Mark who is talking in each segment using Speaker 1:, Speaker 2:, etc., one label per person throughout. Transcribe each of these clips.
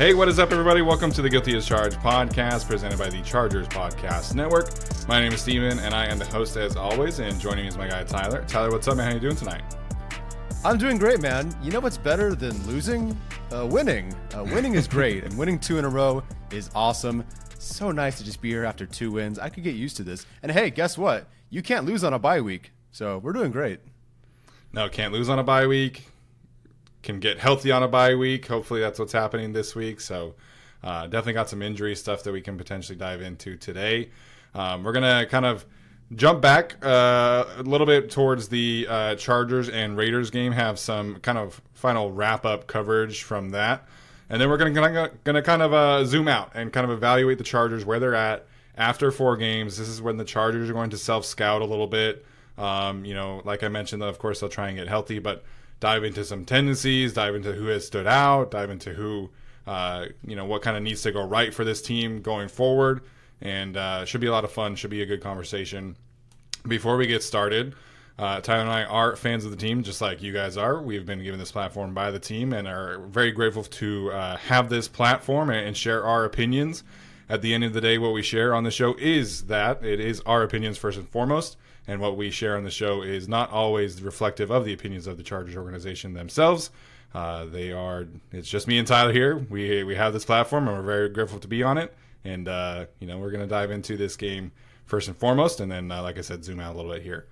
Speaker 1: Hey, what is up, everybody? Welcome to the Guilty as Charged podcast presented by the Chargers Podcast Network. My name is Steven, and I am the host as always. And joining me is my guy Tyler. Tyler, what's up, man? How you doing tonight?
Speaker 2: I'm doing great, man. You know what's better than losing? Uh, winning. Uh, winning is great, and winning two in a row is awesome. So nice to just be here after two wins. I could get used to this. And hey, guess what? You can't lose on a bye week, so we're doing great.
Speaker 1: No, can't lose on a bye week can get healthy on a bye week. Hopefully, that's what's happening this week. So, uh, definitely got some injury stuff that we can potentially dive into today. Um, we're gonna kind of jump back uh, a little bit towards the uh, Chargers and Raiders game. Have some kind of final wrap up coverage from that, and then we're gonna, gonna kind of uh, zoom out and kind of evaluate the Chargers where they're at after four games. This is when the Chargers are going to self scout a little bit. Um, you know, like I mentioned, of course they'll try and get healthy, but dive into some tendencies, dive into who has stood out, dive into who, uh, you know, what kind of needs to go right for this team going forward. And uh, should be a lot of fun. Should be a good conversation. Before we get started, uh, Tyler and I are fans of the team, just like you guys are. We've been given this platform by the team and are very grateful to uh, have this platform and share our opinions. At the end of the day, what we share on the show is that it is our opinions first and foremost and what we share on the show is not always reflective of the opinions of the Chargers organization themselves. Uh, they are. It's just me and Tyler here. We we have this platform, and we're very grateful to be on it. And uh, you know, we're going to dive into this game first and foremost, and then, uh, like I said, zoom out a little bit here.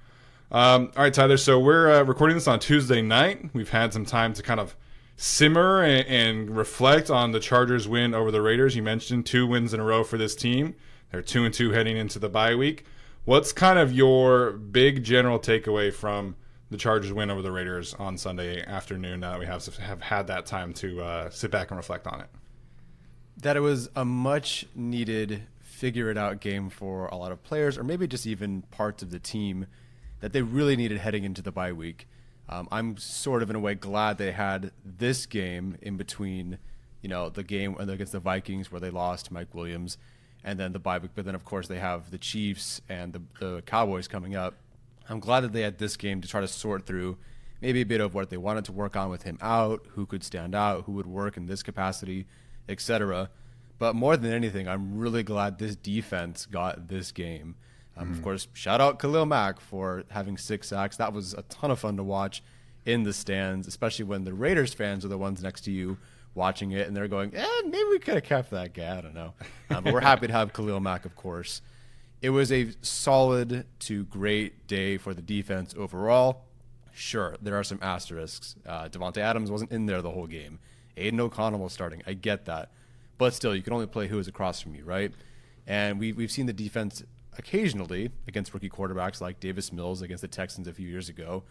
Speaker 1: Um, all right, Tyler. So we're uh, recording this on Tuesday night. We've had some time to kind of simmer and, and reflect on the Chargers' win over the Raiders. You mentioned two wins in a row for this team. They're two and two heading into the bye week. What's kind of your big general takeaway from the Chargers win over the Raiders on Sunday afternoon? Now that we have have had that time to uh, sit back and reflect on it,
Speaker 2: that it was a much needed figure it out game for a lot of players, or maybe just even parts of the team that they really needed heading into the bye week. Um, I'm sort of in a way glad they had this game in between, you know, the game against the Vikings where they lost Mike Williams and then the bye week. But then, of course, they have the Chiefs and the, the Cowboys coming up. I'm glad that they had this game to try to sort through maybe a bit of what they wanted to work on with him out, who could stand out, who would work in this capacity, etc. But more than anything, I'm really glad this defense got this game. Um, mm-hmm. Of course, shout out Khalil Mack for having six sacks. That was a ton of fun to watch in the stands, especially when the Raiders fans are the ones next to you watching it and they're going, eh, maybe we could have kept that guy. I don't know. Um, but we're happy to have Khalil Mack, of course. It was a solid to great day for the defense overall. Sure, there are some asterisks. Uh, Davante Adams wasn't in there the whole game. Aidan O'Connell was starting. I get that. But still, you can only play who is across from you, right? And we, we've seen the defense occasionally against rookie quarterbacks like Davis Mills against the Texans a few years ago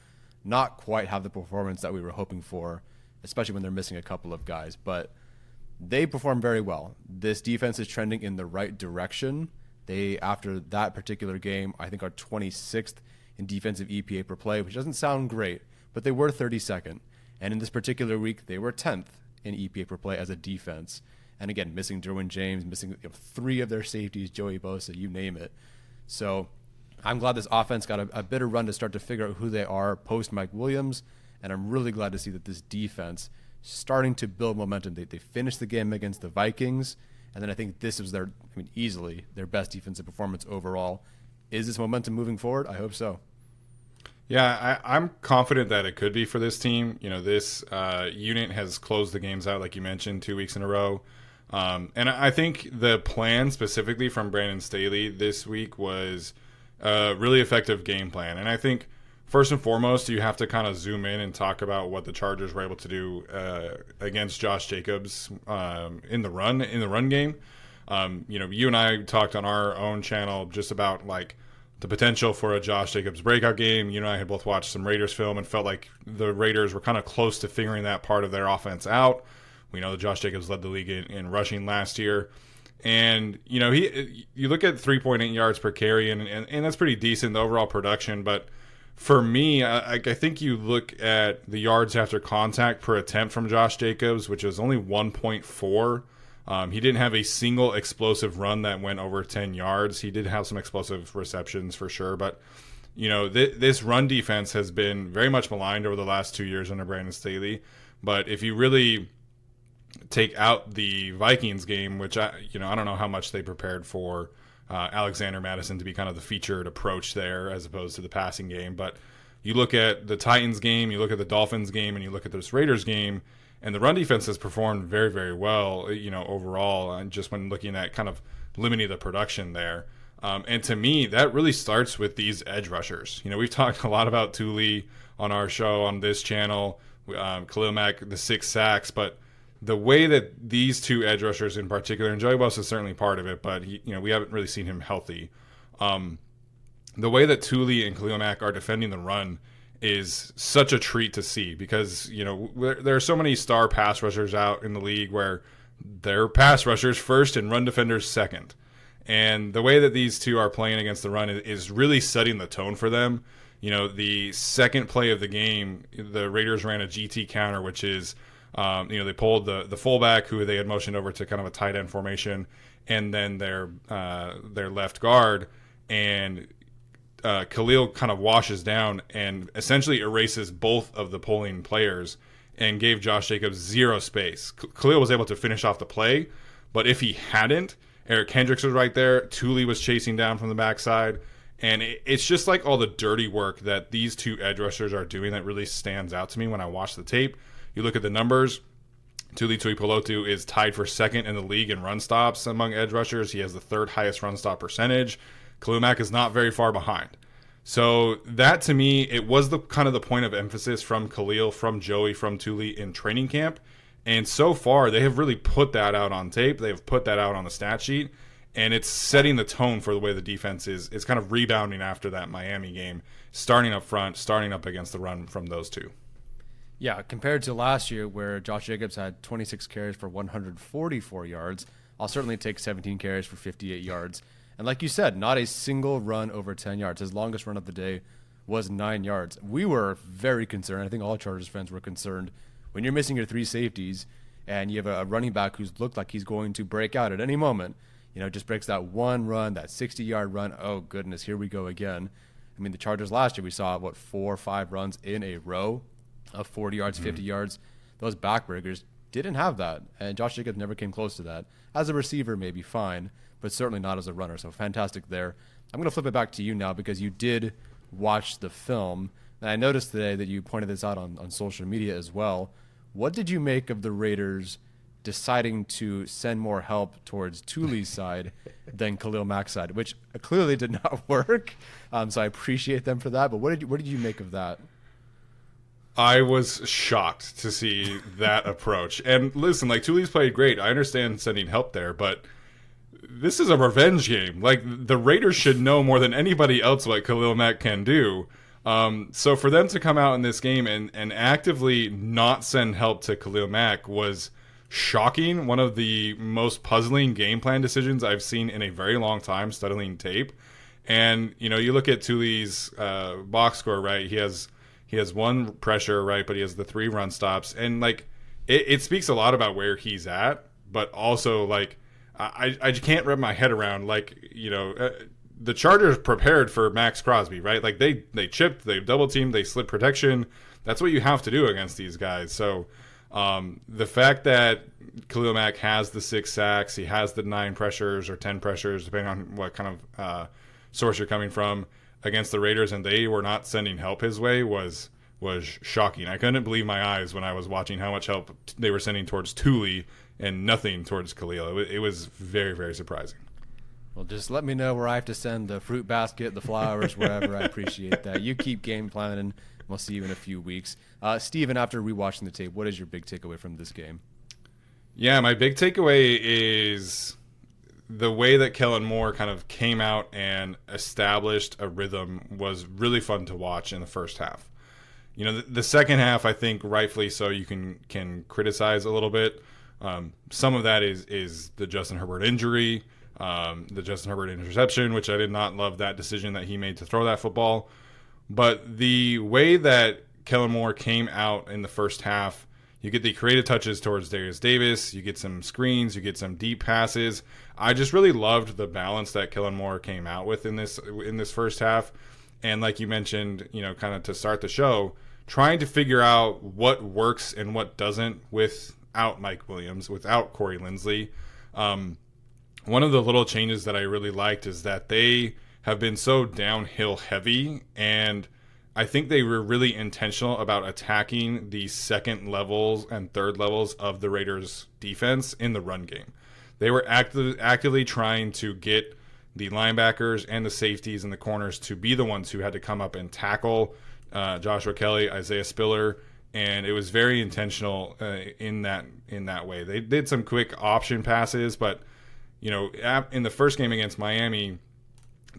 Speaker 2: not quite have the performance that we were hoping for especially when they're missing a couple of guys. But they perform very well. This defense is trending in the right direction. They, after that particular game, I think are 26th in defensive EPA per play, which doesn't sound great, but they were 32nd. And in this particular week, they were 10th in EPA per play as a defense. And again, missing Derwin James, missing you know, three of their safeties, Joey Bosa, you name it. So I'm glad this offense got a, a run to start to figure out who they are post Mike Williams. And I'm really glad to see that this defense starting to build momentum. They, they finished the game against the Vikings, and then I think this was their, I mean, easily their best defensive performance overall. Is this momentum moving forward? I hope so.
Speaker 1: Yeah, I, am confident that it could be for this team. You know, this uh, unit has closed the games out, like you mentioned, two weeks in a row. Um, and I think the plan specifically from Brandon Staley this week was a really effective game plan. And I think first and foremost, you have to kind of zoom in and talk about what the Chargers were able to do uh, against Josh Jacobs um, in the run in the run game. Um, you know, you and I talked on our own channel just about like the potential for a Josh Jacobs breakout game. You and I had both watched some Raiders film and felt like the Raiders were kind of close to figuring that part of their offense out. We know that Josh Jacobs led the league in, in rushing last year. And you know he, you look at 3.8 yards per carry, and, and, and that's pretty decent the overall production. But for me, I, I, think you look at the yards after contact per attempt from Josh Jacobs, which is only 1.4. Um, he didn't have a single explosive run that went over 10 yards. He did have some explosive receptions for sure, but you know th- this run defense has been very much maligned over the last two years under Brandon Staley. But if you really take out the Vikings game, which I you know I don't know how much they prepared for uh, Alexander Mattison to be kind of the featured approach there as opposed to the passing game, but you look at the Titans game, you look at the Dolphins game, and you look at this Raiders game, and the run defense has performed very, very well, you know, overall. And just when looking at kind of limiting the production there. Um, and to me, that really starts with these edge rushers. You know, we've talked a lot about Tuli on our show on this channel, um, Khalil Mack, the six sacks, but the way that these two edge rushers in particular, and Joey Bosa is certainly part of it, but he, you know, we haven't really seen him healthy. Um, the way that Tuli and Khalil Mack are defending the run is such a treat to see because you know there are so many star pass rushers out in the league where they're pass rushers first and run defenders second. And the way that these two are playing against the run is really setting the tone for them. You know, the second play of the game, the Raiders ran a GT counter, which is, um, you know, they pulled the the fullback who they had motioned over to kind of a tight end formation, and then their uh, their left guard, and uh, Khalil kind of washes down and essentially erases both of the pulling players and gave Josh Jacobs zero space. Khalil was able to finish off the play, but if he hadn't, Eric Kendricks was right there. Tuli was chasing down from the backside. And it's just like all the dirty work that these two edge rushers are doing that really stands out to me when I watch the tape. You look at the numbers. Tuli Tuipulotu is tied for second in the league in run stops among edge rushers. He has the third highest run stop percentage. Khalil Mack is not very far behind. So that to me, it was the kind of the point of emphasis from Khalil, from Joey, from Tuli in training camp. And so far, they have really put that out on tape. They've put that out on the stat sheet, and it's setting the tone for the way the defense is. It's kind of rebounding after that Miami game, starting up front, starting up against the run from those two.
Speaker 2: Yeah, compared to last year where Josh Jacobs had 26 carries for 144 yards, I'll certainly take 17 carries for 58 yards. And like you said, not a single run over 10 yards. His longest run of the day was nine yards. We were very concerned. I think all Chargers fans were concerned when you're missing your three safeties and you have a running back who's looked like he's going to break out at any moment. You know, just breaks that one run, that 60 yard run. Oh, goodness, here we go again. I mean, the Chargers last year, we saw, what, four or five runs in a row of 40 yards, mm-hmm. 50 yards. Those backbreakers didn't have that. And Josh Jacobs never came close to that. As a receiver, maybe fine but certainly not as a runner. So fantastic there. I'm going to flip it back to you now because you did watch the film. And I noticed today that you pointed this out on, on social media as well. What did you make of the Raiders deciding to send more help towards Tuli's side than Khalil Mack's side, which clearly did not work? Um, so I appreciate them for that. But what did you, what did you make of that?
Speaker 1: I was shocked to see that approach. And listen, like Tuli's played great. I understand sending help there, but – this is a revenge game. Like the Raiders should know more than anybody else what Khalil Mack can do. Um, so for them to come out in this game and, and actively not send help to Khalil Mack was shocking. One of the most puzzling game plan decisions I've seen in a very long time studying tape. And you know, you look at Tuli's uh, box score, right? He has he has one pressure, right, but he has the three run stops, and like it, it speaks a lot about where he's at, but also like I, I can't wrap my head around like you know uh, the Chargers prepared for Maxx Crosby right? Like they they chipped they double teamed they slid protection. That's what you have to do against these guys. So um, the fact that Khalil Mack has the six sacks he has the nine pressures or ten pressures depending on what kind of uh, source you're coming from against the Raiders and they were not sending help his way was was shocking I couldn't believe my eyes when I was watching how much help they were sending towards Tuli and nothing towards Khalil. It, it was very, very surprising.
Speaker 2: Well, just let me know where I have to send the fruit basket, the flowers, wherever. I appreciate that. You keep game planning. We'll see you in a few weeks. Uh, Steven, after rewatching the tape, what is your big takeaway from this game?
Speaker 1: Yeah, my big takeaway is the way that Kellen Moore kind of came out and established a rhythm was really fun to watch in the first half. You know, the, the second half, I think rightfully so, you can can criticize a little bit. Um, some of that is is the Justin Herbert injury, um, the Justin Herbert interception, which I did not love that decision that he made to throw that football. But the way that Kellen Moore came out in the first half, you get the creative touches towards Derius Davis, you get some screens, you get some deep passes. I just really loved the balance that Kellen Moore came out with in this in this first half. And like you mentioned, you know, kind of to start the show, trying to figure out what works and what doesn't without Mike Williams, without Corey Linsley. Um, one of the little changes that I really liked is that they have been so downhill heavy and I think they were really intentional about attacking the second levels and third levels of the Raiders defense in the run game. They were active, actively trying to get the linebackers and the safeties and the corners to be the ones who had to come up and tackle uh, Joshua Kelley, Isaiah Spiller, and it was very intentional uh, in that in that way. They did some quick option passes, but you know, in the first game against Miami,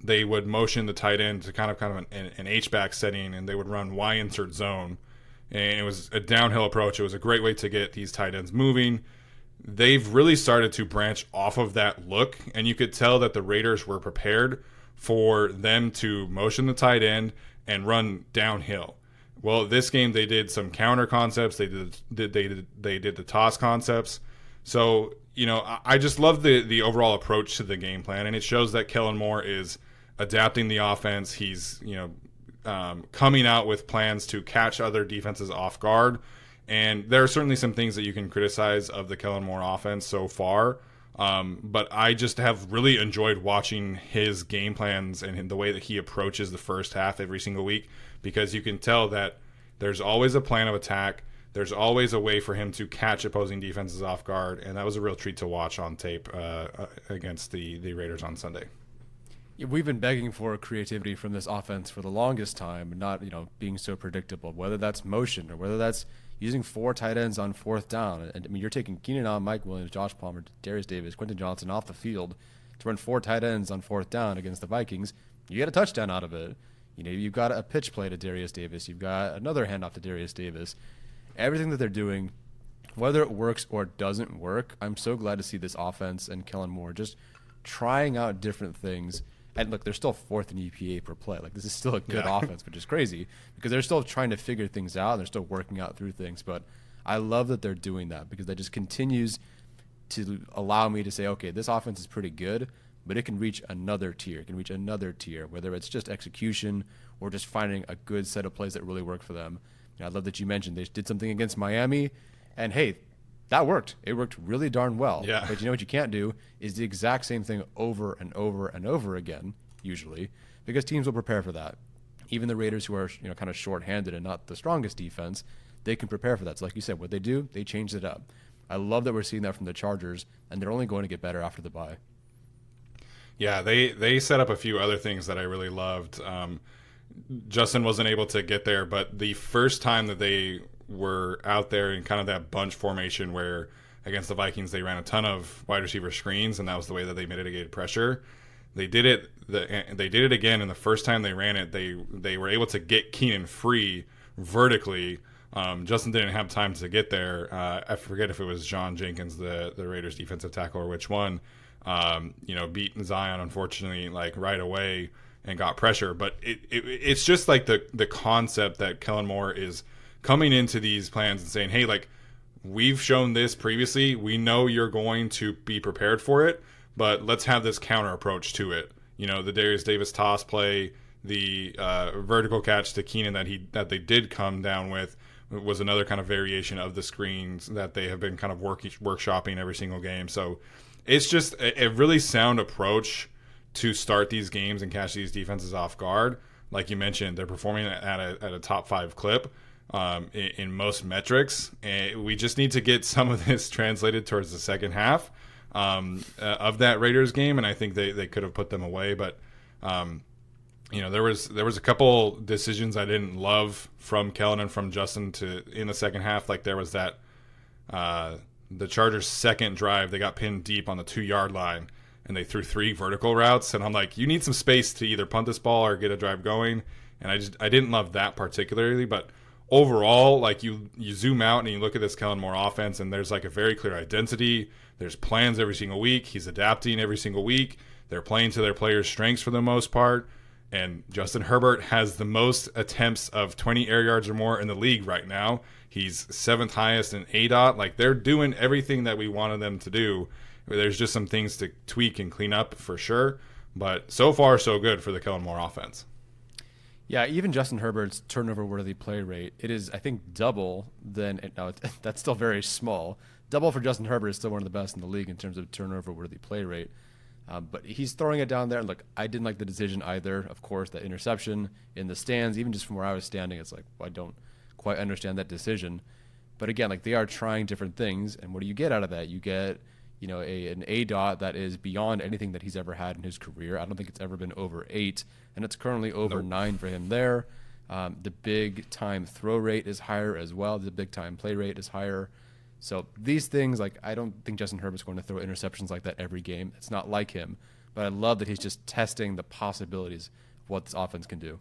Speaker 1: they would motion the tight end to kind of kind of an, an H back setting, and they would run Y insert zone, and it was a downhill approach. It was a great way to get these tight ends moving. They've really started to branch off of that look, and you could tell that the Raiders were prepared for them to motion the tight end and run downhill. Well, this game they did some counter concepts. They did, they did they did the toss concepts. So you know, I just love the the overall approach to the game plan, and it shows that Kellen Moore is adapting the offense. He's you know um, coming out with plans to catch other defenses off guard. And there are certainly some things that you can criticize of the Kellen Moore offense so far. Um, but I just have really enjoyed watching his game plans and the way that he approaches the first half every single week because you can tell that there's always a plan of attack there's always a way for him to catch opposing defenses off guard, and that was a real treat to watch on tape uh, uh, against the the Raiders on Sunday.
Speaker 2: We've been begging for creativity from this offense for the longest time, not you know being so predictable. Whether that's motion or whether that's using four tight ends on fourth down, and I mean you're taking Keenan Allen, Mike Williams, Josh Palmer, Derius Davis, Quentin Johnston off the field to run four tight ends on fourth down against the Vikings. You get a touchdown out of it. You know, you've got a pitch play to Derius Davis. You've got another handoff to Derius Davis everything that they're doing, whether it works or doesn't work, I'm so glad to see this offense and Kellen Moore just trying out different things. And look, they're still fourth in EPA per play. Like this is still a good yeah. offense, which is crazy because they're still trying to figure things out and they're still working out through things. But I love that they're doing that because that just continues to allow me to say, okay, this offense is pretty good, but it can reach another tier. It can reach another tier, whether it's just execution or just finding a good set of plays that really work for them. I love that you mentioned they did something against Miami, and hey, that worked. It worked really darn well.
Speaker 1: Yeah.
Speaker 2: But you know what you can't do is the exact same thing over and over and over again, usually, because teams will prepare for that. Even the Raiders, who are you know kind of short-handed and not the strongest defense, they can prepare for that. So, like you said, what they do, they change it up. I love that we're seeing that from the Chargers, and they're only going to get better after the bye.
Speaker 1: Yeah, they they set up a few other things that I really loved. Um, Justin wasn't able to get there, but the first time that they were out there in kind of that bunch formation where against the Vikings they ran a ton of wide receiver screens, and that was the way that they mitigated pressure. They did it. The, they did it again, and the first time they ran it, they they were able to get Keenan free vertically. Um, Justin didn't have time to get there. Uh, I forget if it was John Jenkins, the the Raiders defensive tackle, or which one. Um, you know, beat Zion unfortunately like right away and got pressure. But it, it, it's just like the the concept that Kellen Moore is coming into these plans and saying, hey, like we've shown this previously. We know you're going to be prepared for it, but let's have this counter approach to it. You know, the Derius Davis toss play, the uh, vertical catch to Keenan that he that they did come down with was another kind of variation of the screens that they have been kind of work, workshopping every single game. So it's just a, a really sound approach to start these games and catch these defenses off guard. Like you mentioned, they're performing at a, at a top five clip um, in, in, most metrics. And we just need to get some of this translated towards the second half um, uh, of that Raiders game, and I think they, they could have put them away. But um, you know, there was there was a couple decisions I didn't love from Kellen and from Justin to in the second half. Like there was that uh, the Chargers' second drive, they got pinned deep on the two yard line and they threw three vertical routes, and I'm like, you need some space to either punt this ball or get a drive going. And I just I didn't love that particularly, but overall, like you you zoom out and you look at this Kellen Moore offense, and there's like a very clear identity. There's plans every single week. He's adapting every single week. They're playing to their players' strengths for the most part. And Justin Herbert has the most attempts of 20 air yards or more in the league right now. He's seventh highest in ADOT. Like they're doing everything that we wanted them to do. There's just some things to tweak and clean up for sure. But so far, so good for the Kellen Moore offense.
Speaker 2: Yeah, even Justin Herbert's turnover worthy play rate, it is, I think, double than, now that's still very small, double for Justin Herbert is still one of the best in the league in terms of turnover worthy play rate. Um, but he's throwing it down there. Look, I didn't like the decision either. Of course, that interception in the stands, even just from where I was standing, it's like well, I don't quite understand that decision. But again, like they are trying different things, and what do you get out of that? You get you know a, an A dot that is beyond anything that he's ever had in his career. I don't think it's ever been over eight, and it's currently over nope. nine for him there. Um, the big time throw rate is higher as well. The big time play rate is higher. So these things, like I don't think Justin Herbert's going to throw interceptions like that every game. It's not like him. But I love that he's just testing the possibilities of what this offense can do.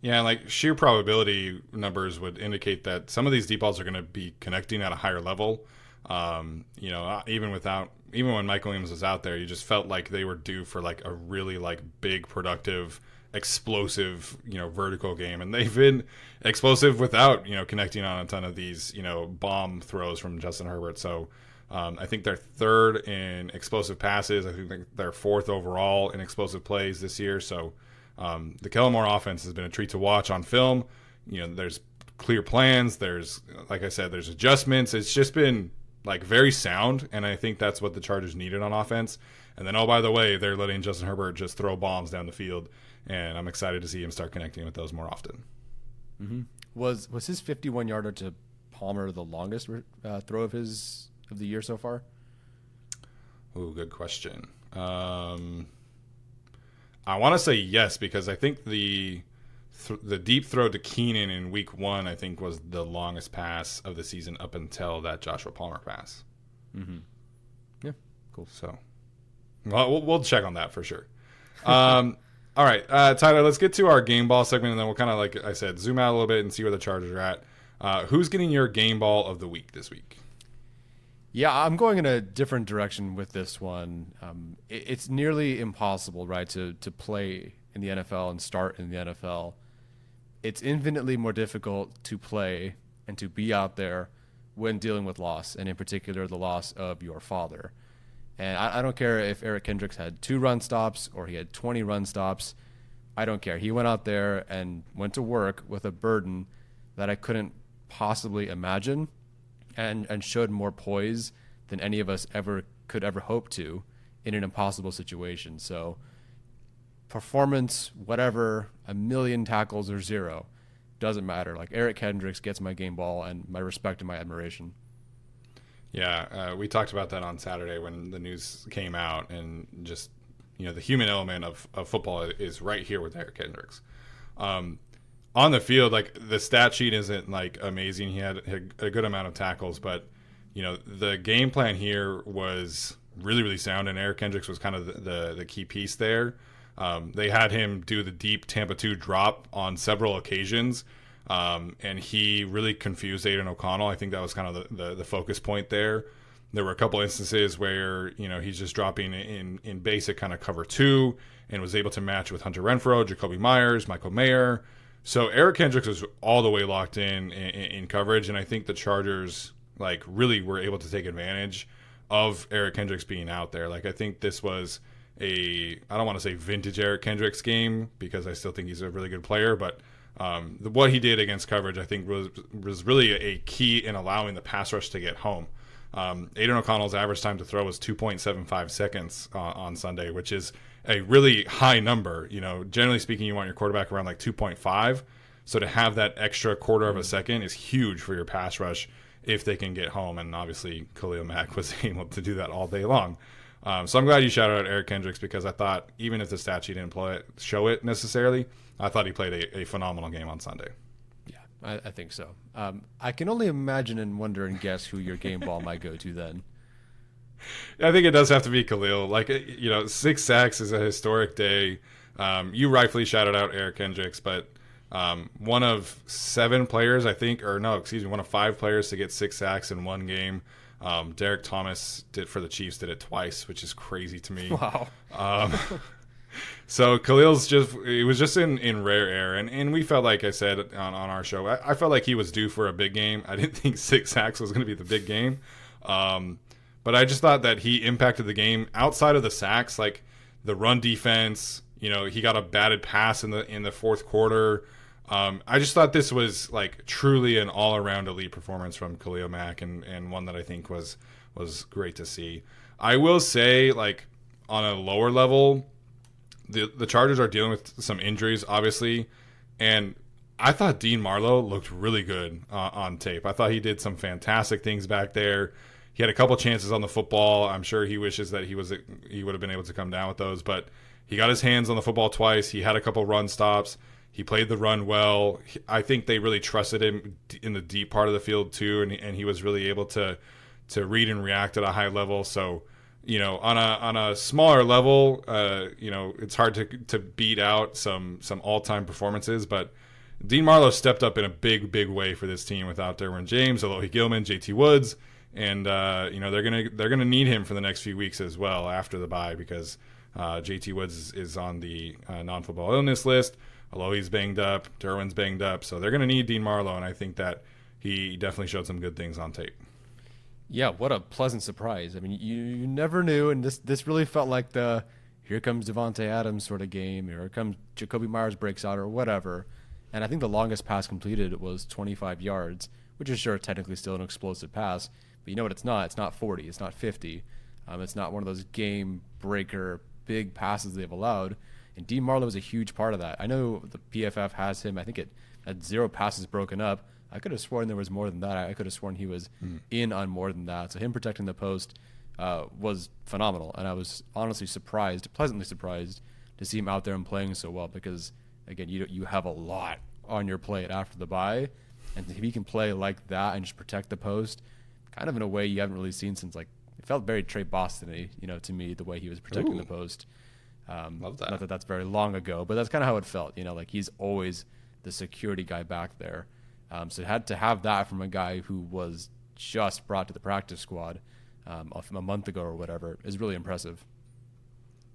Speaker 1: Yeah, like sheer probability numbers would indicate that some of these deep balls are going to be connecting at a higher level. Um, you know, even without even when Mike Williams was out there, you just felt like they were due for like a really like big productive explosive, you know, vertical game, and they've been explosive without you know connecting on a ton of these you know bomb throws from Justin Herbert. So um, I think they're third in explosive passes. I think they're fourth overall in explosive plays this year. So um, the Kellen Moore offense has been a treat to watch on film. You know, there's clear plans. There's like I said, there's adjustments. It's just been like very sound, and I think that's what the Chargers needed on offense. And then, oh by the way, they're letting Justin Herbert just throw bombs down the field and I'm excited to see him start connecting with those more often.
Speaker 2: Mm-hmm. Was was his 51 yarder to Palmer the longest uh, throw of his of the year so far?
Speaker 1: Oh, good question. Um, I want to say yes because I think the th- the deep throw to Keenan in Week One I think was the longest pass of the season up until that Joshua Palmer pass.
Speaker 2: Mm-hmm. Yeah, cool.
Speaker 1: So, well, we'll, we'll check on that for sure. Um, all right, uh, Tyler, let's get to our game ball segment, and then we'll kind of, like I said, zoom out a little bit and see where the Chargers are at. Uh, who's getting your game ball of the week this week?
Speaker 2: Yeah, I'm going in a different direction with this one. Um, it, it's nearly impossible, right, to to play in the NFL and start in the NFL. It's infinitely more difficult to play and to be out there when dealing with loss, and in particular, the loss of your father. And I, I, don't care if Eric Kendricks had two run stops or he had 20 run stops. I don't care. He went out there and went to work with a burden that I couldn't possibly imagine and, and showed more poise than any of us ever could ever hope to in an impossible situation. So, performance, whatever, a million tackles or zero, doesn't matter. Like Eric Kendricks gets my game ball and my respect and my admiration.
Speaker 1: Yeah, uh, we talked about that on Saturday when the news came out, and just you know the human element of, of football is right here with Eric Kendricks. Um, on the field, like the stat sheet isn't like amazing. He had, had a good amount of tackles, but you know the game plan here was really really sound, and Eric Kendricks was kind of the the, the key piece there. Um, they had him do the deep Tampa two drop on several occasions um, and he really confused Aidan O'Connell. I think that was kind of the, the, the, focus point there. There were a couple instances where you know he's just dropping in in basic kind of cover two and was able to match with Hunter Renfrow, Jakobi Meyers, Michael Mayer. So Eric Kendricks was all the way locked in, in in coverage, and I think the Chargers like really were able to take advantage of Eric Kendricks being out there. Like I think this was a I don't want to say vintage Eric Kendricks game because I still think he's a really good player, but um, the, what he did against coverage, I think, was was really a, key in allowing the pass rush to get home. Um, Aidan O'Connell's average time to throw was 2.75 seconds uh, on Sunday, which is a really high number. You know, generally speaking, you want your quarterback around like 2.5. So to have that extra quarter of a second is huge for your pass rush if they can get home. And obviously, Khalil Mack was able to do that all day long. Um, so I'm glad you shouted out Eric Kendricks because I thought even if the stat sheet didn't play it, show it necessarily, I thought he played a, a phenomenal game on Sunday.
Speaker 2: Yeah, I, I think so. Um, I can only imagine and wonder and guess who your game ball might go to then.
Speaker 1: I think it does have to be Khalil. Like you know, six sacks is a historic day. Um, you rightfully shouted out Eric Kendricks, but um, one of seven players, I think, or no, excuse me, one of five players to get six sacks in one game. Um, Derrick Thomas did for the Chiefs did it twice, which is crazy to me.
Speaker 2: Wow.
Speaker 1: Um, so Khalil's just he was just in, in rare air, and, and we felt like I said on, on our show, I, I felt like he was due for a big game. I didn't think six sacks was going to be the big game, um, but I just thought that he impacted the game outside of the sacks, like the run defense. You know, he got a batted pass in the in the fourth quarter. Um, I just thought this was like truly an all around elite performance from Khalil Mack and, and one that I think was was great to see. I will say, like on a lower level, the the Chargers are dealing with some injuries, obviously, and I thought Dean Marlowe looked really good uh, on tape. I thought he did some fantastic things back there. He had a couple chances on the football. I'm sure he wishes that he was he would have been able to come down with those, but he got his hands on the football twice. He had a couple run stops. He played the run well. I think they really trusted him in the deep part of the field too, and and he was really able to to read and react at a high level. So, you know, on a on a smaller level, uh, you know, it's hard to to beat out some some all time performances, but. Dean Marlowe stepped up in a big, big way for this team without Derwin James, Alohi Gilman, JT Woods, and uh, you know they're gonna they're gonna need him for the next few weeks as well after the bye because uh, JT Woods is on the uh, non-football illness list. Alohi's banged up, Derwin's banged up, so they're going to need Dean Marlowe, and I think that he definitely showed some good things on tape.
Speaker 2: Yeah, what a pleasant surprise. I mean, you, you never knew, and this this really felt like the here comes Davante Adams sort of game. Or here comes Jakobi Meyers breaks out or whatever. And I think the longest pass completed was 25 yards, which is sure technically still an explosive pass, but you know what? It's not. It's not 40. It's not 50. Um, it's not one of those game breaker big passes they've allowed. And Dean Marlowe is a huge part of that. I know the PFF has him. I think it had zero passes broken up. I could have sworn there was more than that. I could have sworn he was mm. in on more than that. So him protecting the post uh, was phenomenal, and I was honestly surprised, pleasantly surprised, to see him out there and playing so well. Because again, you you have a lot on your plate after the bye, and if he can play like that and just protect the post, kind of in a way you haven't really seen since like it felt very Tre Boston-y, you know, to me the way he was protecting Ooh. the post.
Speaker 1: Um, Love that.
Speaker 2: Not that that's very long ago, but that's kind of how it felt. You know, like he's always the security guy back there. Um, so had to have that from a guy who was just brought to the practice squad um, a month ago or whatever is really impressive.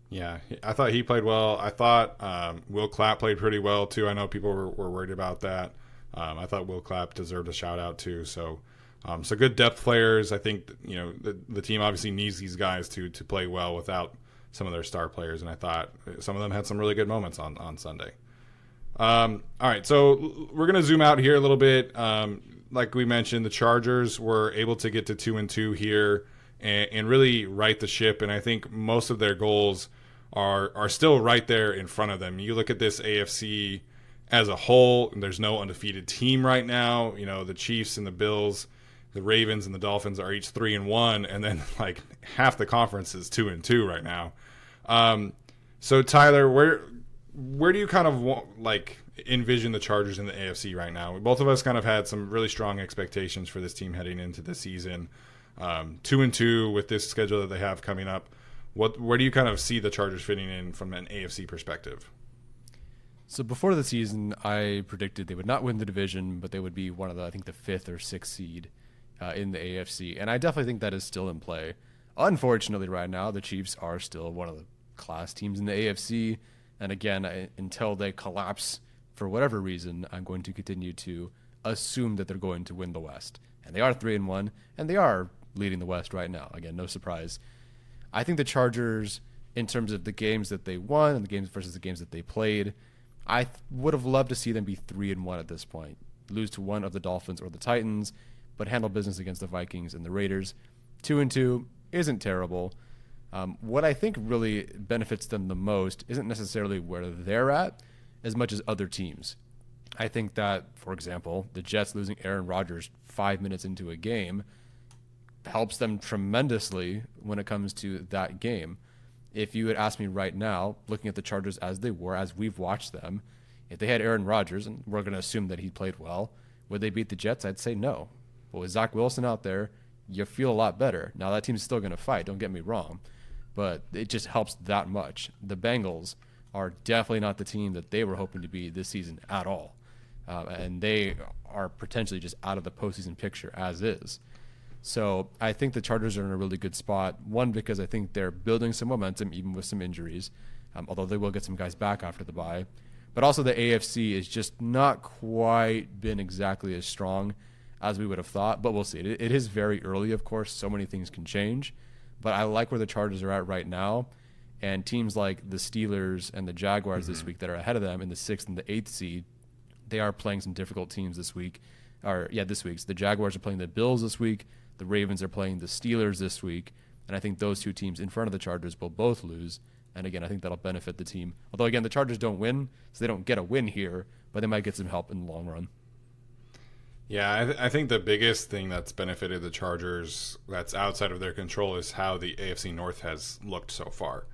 Speaker 1: Yeah, I thought he played well. I thought um, Will Clapp played pretty well too. I know people were, were worried about that. Um, I thought Will Clapp deserved a shout out too. So, um, so good depth players. I think you know the, the team obviously needs these guys to to play well without some of their star players, and I thought some of them had some really good moments on on Sunday. Um, all right, so we're gonna zoom out here a little bit. Um, like we mentioned, the Chargers were able to get to two and two here and, and really right the ship, and I think most of their goals are are still right there in front of them. You look at this AFC as a whole, there's no undefeated team right now. You know, the Chiefs and the Bills, the Ravens and the Dolphins are each three and one, and then like half the conference is two and two right now. Um, so Tyler, where where do you kind of want, like envision the Chargers in the AFC right now? Both of us kind of had some really strong expectations for this team heading into the season. Um, two and two with this schedule that they have coming up. What where do you kind of see the Chargers fitting in from an AFC perspective?
Speaker 2: So before the season, I predicted they would not win the division, but they would be one of the I think the fifth or sixth seed uh, in the AFC, and I definitely think that is still in play. Unfortunately, right now the Chiefs are still one of the class teams in the AFC. And again, I, until they collapse for whatever reason, I'm going to continue to assume that they're going to win the West. And they are 3 and 1, and they are leading the West right now. Again, no surprise. I think the Chargers, in terms of the games that they won and the games versus the games that they played, I th- would have loved to see them be 3 and 1 at this point. Lose to one of the Dolphins or the Titans, but handle business against the Vikings and the Raiders. 2 and 2 isn't terrible. Um, what I think really benefits them the most isn't necessarily where they're at as much as other teams. I think that, for example, the Jets losing Aaron Rodgers five minutes into a game helps them tremendously when it comes to that game. If you had asked me right now, looking at the Chargers as they were, as we've watched them, if they had Aaron Rodgers, and we're going to assume that he played well, would they beat the Jets? I'd say no. But with Zach Wilson out there, you feel a lot better. Now, that team's still going to fight, don't get me wrong but it just helps that much. The Bengals are definitely not the team that they were hoping to be this season at all. Uh, and they are potentially just out of the postseason picture as is. So I think the Chargers are in a really good spot. One, because I think they're building some momentum, even with some injuries, um, although they will get some guys back after the bye. But also, the AFC is just not quite been exactly as strong as we would have thought. But we'll see. it, it is very early, of course. So many things can change. But I like where the Chargers are at right now. And teams like the Steelers and the Jaguars mm-hmm. this week that are ahead of them in the sixth and the eighth seed they are playing some difficult teams this week. Or yeah, this week. So the Jaguars are playing the Bills this week. The Ravens are playing the Steelers this week. And I think those two teams in front of the Chargers will both lose. And again, I think that'll benefit the team. Although again, the Chargers don't win, so they don't get a win here, but they might get some help in the long run.
Speaker 1: Yeah, I, th- I, think the biggest thing that's benefited the Chargers that's outside of their control is how the AFC North has looked so far.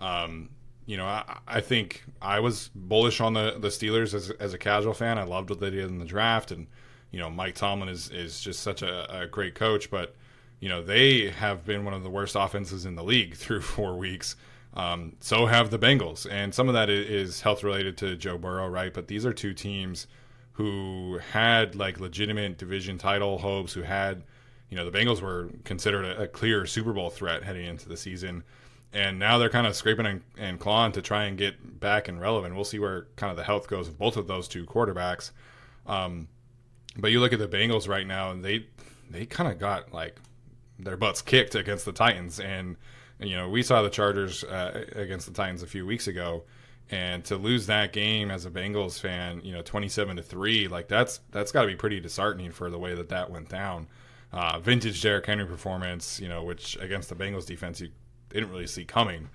Speaker 1: Um, you know, I, I, think I was bullish on the, the Steelers as, as a casual fan. I loved what they did in the draft, and you know, Mike Tomlin is is just such a, a great coach. But you know, they have been one of the worst offenses in the league through four weeks. Um, so have the Bengals, and some of that is health related to Joe Burrow, right? But these are two teams who had like legitimate division title hopes, who had, you know, the Bengals were considered a, a clear Super Bowl threat heading into the season and now they're kind of scraping and, and, clawing to try and get back and relevant. We'll see where kind of the health goes of both of those two quarterbacks. Um, but you look at the Bengals right now, and they they kind of got like their butts kicked against the Titans, and you know we saw the Chargers uh, against the Titans a few weeks ago, and to lose that game as a Bengals fan, you know, twenty seven to three, like that's that's got to be pretty disheartening for the way that that went down. Uh, vintage Derrick Henry performance, you know, which against the Bengals defense you didn't really see coming.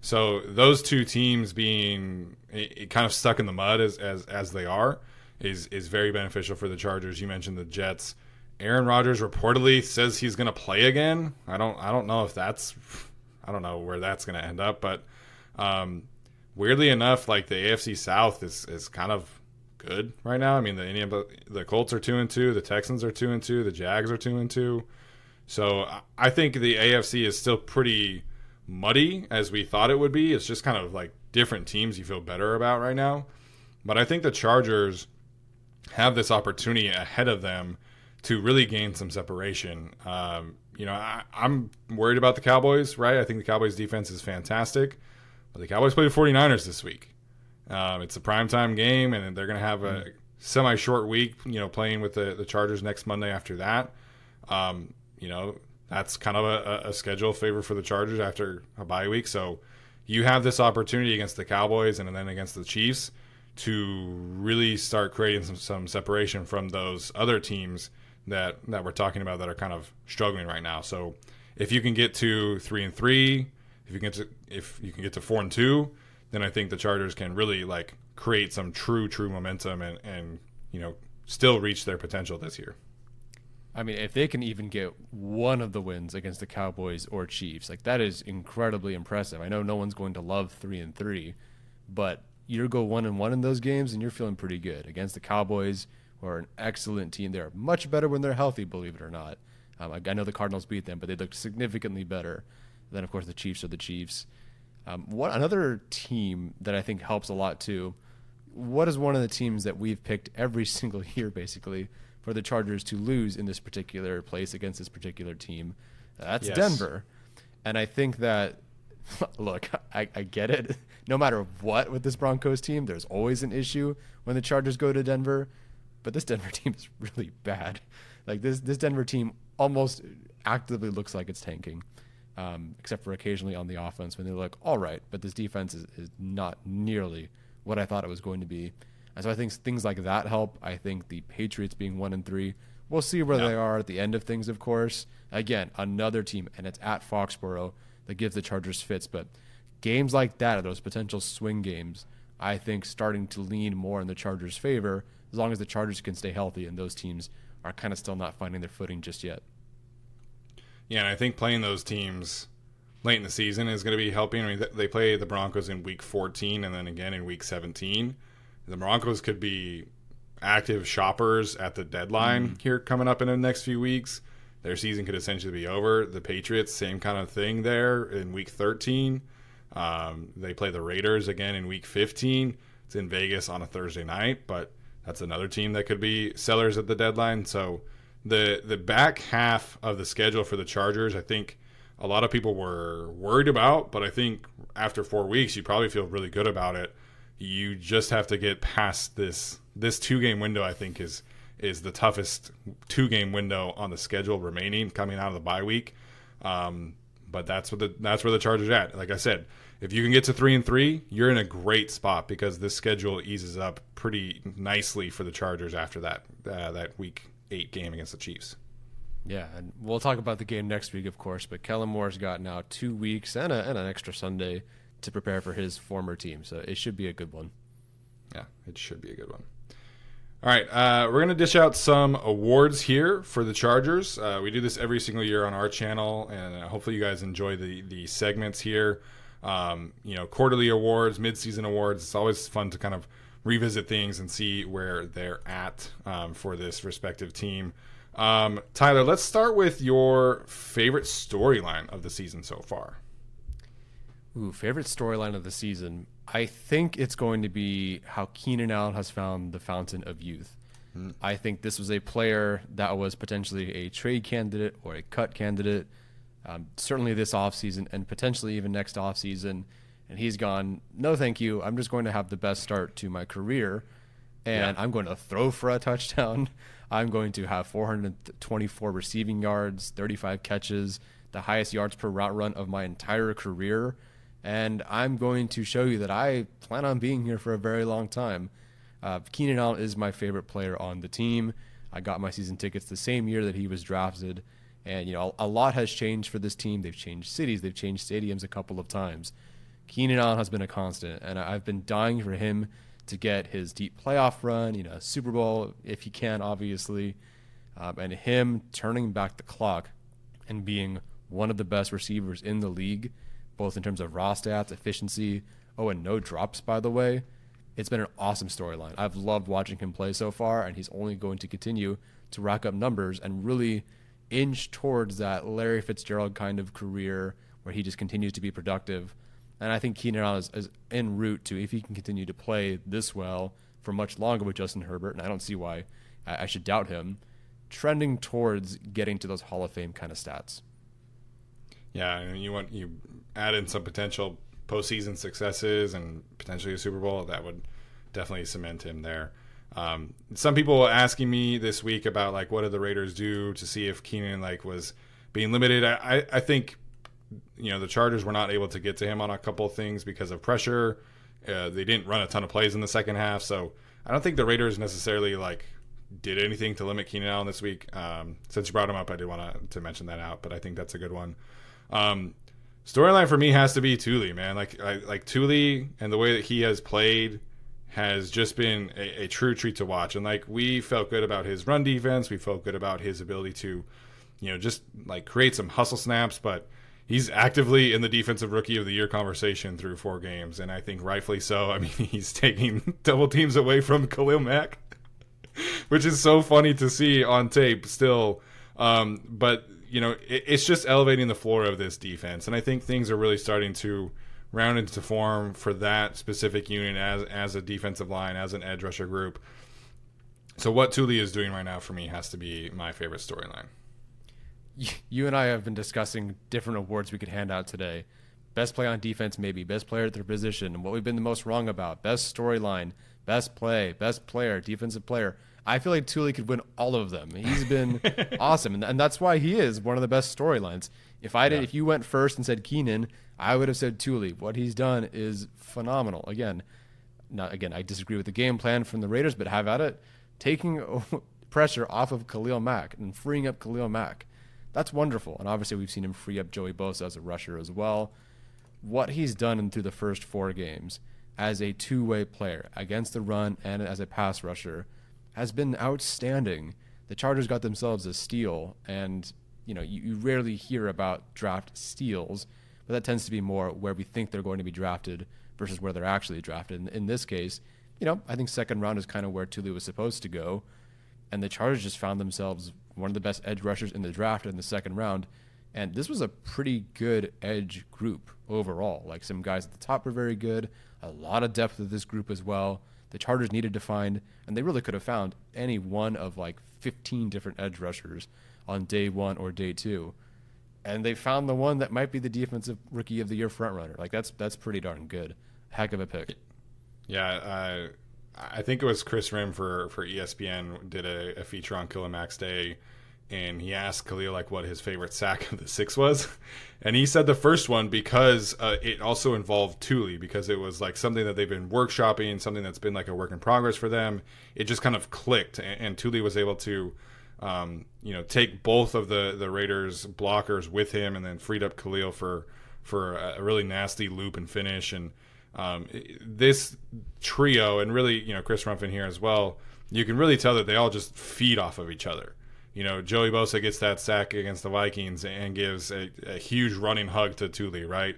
Speaker 1: So those two teams being it, it kind of stuck in the mud as, as as they are is is very beneficial for the Chargers. You mentioned the Jets. Aaron Rodgers reportedly says he's going to play again. I don't I don't know if that's I don't know where that's going to end up, but um, weirdly enough, like the AFC South is is kind of good right now. I mean, the the Colts are two and two, the Texans are two and two, the Jags are two and two. So I think the AFC is still pretty muddy as we thought it would be. It's just kind of like different teams you feel better about right now. But I think the Chargers have this opportunity ahead of them to really gain some separation. Um, you know, I, am worried about the Cowboys, right? I think the Cowboys defense is fantastic. But the Cowboys play the 49ers this week. Um, it's a primetime game, and they're going to have a semi short week, you know, playing with the, the Chargers next Monday after that. Um, you know, that's kind of a, a schedule favor for the Chargers after a bye week. So you have this opportunity against the Cowboys and then against the Chiefs to really start creating some, some separation from those other teams that that we're talking about that are kind of struggling right now. So if you can get to three and three, if you can get to if you can get to four and two, then I think the Chargers can really like create some true true momentum and and you know still reach their potential this year.
Speaker 2: I mean, if they can even get one of the wins against the Cowboys or Chiefs, like that is incredibly impressive. I know no one's going to love three and three, but you go one and one in those games, and you're feeling pretty good against the Cowboys, who are an excellent team. They're much better when they're healthy, believe it or not. Um, I, I, know the Cardinals beat them, but they looked significantly better. Then, of course, the Chiefs are the Chiefs. Um, what another team that I think helps a lot too. What is one of the teams that we've picked every single year, basically? for the Chargers to lose in this particular place against this particular team. That's yes. Denver. And I think that, look, I, I get it. No matter what with this Broncos team, there's always an issue when the Chargers go to Denver. But this Denver team is really bad. Like this, this Denver team almost actively looks like it's tanking, um, except for occasionally on the offense when they look all right. But this defense is, is not nearly what I thought it was going to be. And so I think things like that help. I think the Patriots being one and three, we'll see where they are at the end of things, of course. Again, another team, and it's at Foxborough that gives the Chargers fits. But games like that, those potential swing games, I think starting to lean more in the Chargers' favor as long as the Chargers can stay healthy and those teams are kind of still not finding their footing just yet.
Speaker 1: Yeah, and I think playing those teams late in the season is going to be helping. I mean, they play the Broncos in week 14 and then again in week 17 the Broncos could be active shoppers at the deadline mm. here coming up in the next few weeks. Their season could essentially be over. The Patriots, same kind of thing there in week 13. Um, they play the Raiders again in week 15. It's in Vegas on a Thursday night, but that's another team that could be sellers at the deadline. So the the back half of the schedule for the Chargers, I think a lot of people were worried about, but I think after four weeks, you probably feel really good about it you just have to get past this this two game window. I think is is the toughest two game window on the schedule remaining coming out of the bye week. Um, but that's what the that's where the Chargers at. Like I said, if you can get to three and three, you're in a great spot because this schedule eases up pretty nicely for the Chargers after that uh, that week eight game against the Chiefs.
Speaker 2: Yeah, and we'll talk about the game next week, of course. But Kellen Moore's got now two weeks and, a, and an extra Sunday to prepare for his former team, so it should be a good one.
Speaker 1: Yeah, it should be a good one. All right, uh, we're going to dish out some awards here for the Chargers. Uh, we do this every single year on our channel, and hopefully you guys enjoy the the segments here. Um, you know, quarterly awards, midseason awards. It's always fun to kind of revisit things and see where they're at um, for this respective team. Um, Tyler, let's start with your favorite storyline of the season so far.
Speaker 2: Ooh, favorite storyline of the season. I think it's going to be how Keenan Allen has found the fountain of youth. Mm. I think this was a player that was potentially a trade candidate or a cut candidate, um, certainly this offseason and potentially even next offseason. And he's gone, no, thank you. I'm just going to have the best start to my career. And yeah. I'm going to throw for a touchdown. I'm going to have 424 receiving yards, 35 catches, the highest yards per route run of my entire career and I'm going to show you that I plan on being here for a very long time. Uh, Keenan Allen is my favorite player on the team. I got my season tickets the same year that he was drafted, and you know a lot has changed for this team. They've changed cities, they've changed stadiums a couple of times. Keenan Allen has been a constant, and I've been dying for him to get his deep playoff run, you know, Super Bowl if he can, obviously, um, and him turning back the clock and being one of the best receivers in the league both in terms of raw stats, efficiency. Oh, and no drops, by the way. It's been an awesome storyline. I've loved watching him play so far, and he's only going to continue to rack up numbers and really inch towards that Larry Fitzgerald kind of career where he just continues to be productive. And I think Keenan Allen is, is en route to, if he can continue to play this well for much longer with Justin Herbert, and I don't see why I, I should doubt him, trending towards getting to those Hall of Fame kind of stats.
Speaker 1: Yeah, and you want you add in some potential postseason successes and potentially a Super Bowl, that would definitely cement him there. Um, some people asking me this week about like what did the Raiders do to see if Keenan like was being limited. I, I think you know the Chargers were not able to get to him on a couple of things because of pressure. Uh, they didn't run a ton of plays in the second half, so I don't think the Raiders necessarily like did anything to limit Keenan Allen this week. Um, since you brought him up, I did want to mention that out, but I think that's a good one. Um, storyline for me has to be Tuli, man. Like I, like Tuli and the way that he has played has just been a, a, true treat to watch. And like we felt good about his run defense, we felt good about his ability to, you know, just like create some hustle snaps. But he's actively in the defensive rookie of the year conversation through four games, and I think rightfully so. I mean, he's taking double teams away from Khalil Mack, which is so funny to see on tape still. Um, but you know, it, it's just elevating the floor of this defense, and I think things are really starting to round into form for that specific unit as as a defensive line, as an edge rusher group. So what Tuli is doing right now for me has to be my favorite storyline.
Speaker 2: You and I have been discussing different awards we could hand out today. Best play on defense, maybe. Best player at their position, and what we've been the most wrong about. Best storyline, best play, best player, defensive player. I feel like Tuli could win all of them. He's been awesome, and, and, that's why he is one of the best storylines. If I did, yeah. if you went first and said Keenan, I would have said Tuli. What he's done is phenomenal. Again, not again. I disagree with the game plan from the Raiders, but have at it. Taking pressure off of Khalil Mack and freeing up Khalil Mack. That's wonderful. And obviously, we've seen him free up Joey Bosa as a rusher as well. What he's done in through the first four games as a two way player against the run and as a pass rusher has been outstanding. The Chargers got themselves a steal, and you know you, you rarely hear about draft steals, but that tends to be more where we think they're going to be drafted versus where they're actually drafted. In, in this case, you know I think second round is kind of where Tuli was supposed to go, and the Chargers just found themselves one of the best edge rushers in the draft in the second round. And this was a pretty good edge group overall. Like some guys at the top were very good, a lot of depth of this group as well the Chargers needed to find, and they really could have found any one of like 15 different edge rushers on day one or day two. And they found the one that might be the defensive rookie of the year front runner. Like that's that's pretty darn good. Heck of a pick.
Speaker 1: Yeah, uh, I think it was Kris Rhim for for ESPN did a, a feature on Khalil Mack's day, and he asked Khalil like what his favorite sack of the six was, and he said the first one because uh, it also involved Tuli because it was like something that they've been workshopping, something that's been like a work in progress for them. It just kind of clicked, and, and Tuli was able to. Um, you know, take both of the the Raiders blockers with him, and then freed up Khalil for for a really nasty loop and finish. And um, this trio, and really, you know, Chris Rumph in here as well, you can really tell that they all just feed off of each other. You know, Joey Bosa gets that sack against the Vikings and gives a, a huge running hug to Tuli, right?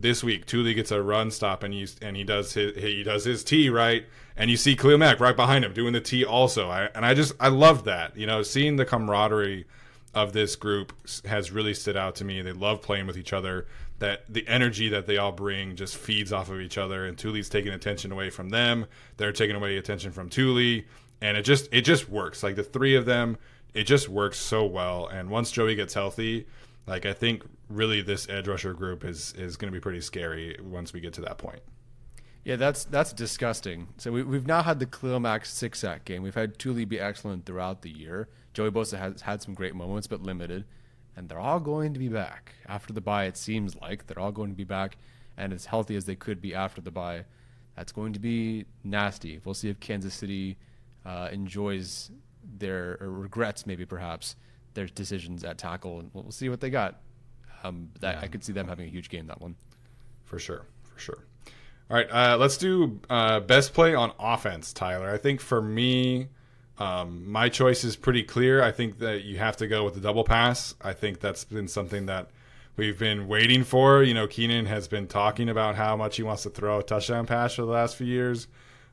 Speaker 1: This week, Tuli gets a run stop and he and he does his he does his T right, and you see Khalil Mack right behind him doing the T also. I, and I just I love that. You know, seeing the camaraderie of this group has really stood out to me. They love playing with each other. That the energy that they all bring just feeds off of each other, and Tuli's taking attention away from them. They're taking away attention from Tuli, and it just it just works. Like the three of them it just works so well. And once Joey gets healthy, like I think really this edge rusher group is is going to be pretty scary once we get to that point.
Speaker 2: Yeah, that's that's disgusting. So we, we've now had the Mack six sack game. We've had Tuli be excellent throughout the year. Joey Bosa has had some great moments, but limited. And they're all going to be back after the bye. It seems like they're all going to be back and as healthy as they could be after the bye. That's going to be nasty. We'll see if Kansas City uh, enjoys their regrets, maybe perhaps their decisions at tackle, and we'll see what they got. Um, that yeah. I could see them having a huge game that one.
Speaker 1: For sure, for sure. All right, uh, let's do uh, best play on offense, Tyler. I think for me, um, my choice is pretty clear. I think that you have to go with the double pass. I think that's been something that we've been waiting for. You know, Keenan has been talking about how much he wants to throw a touchdown pass for the last few years.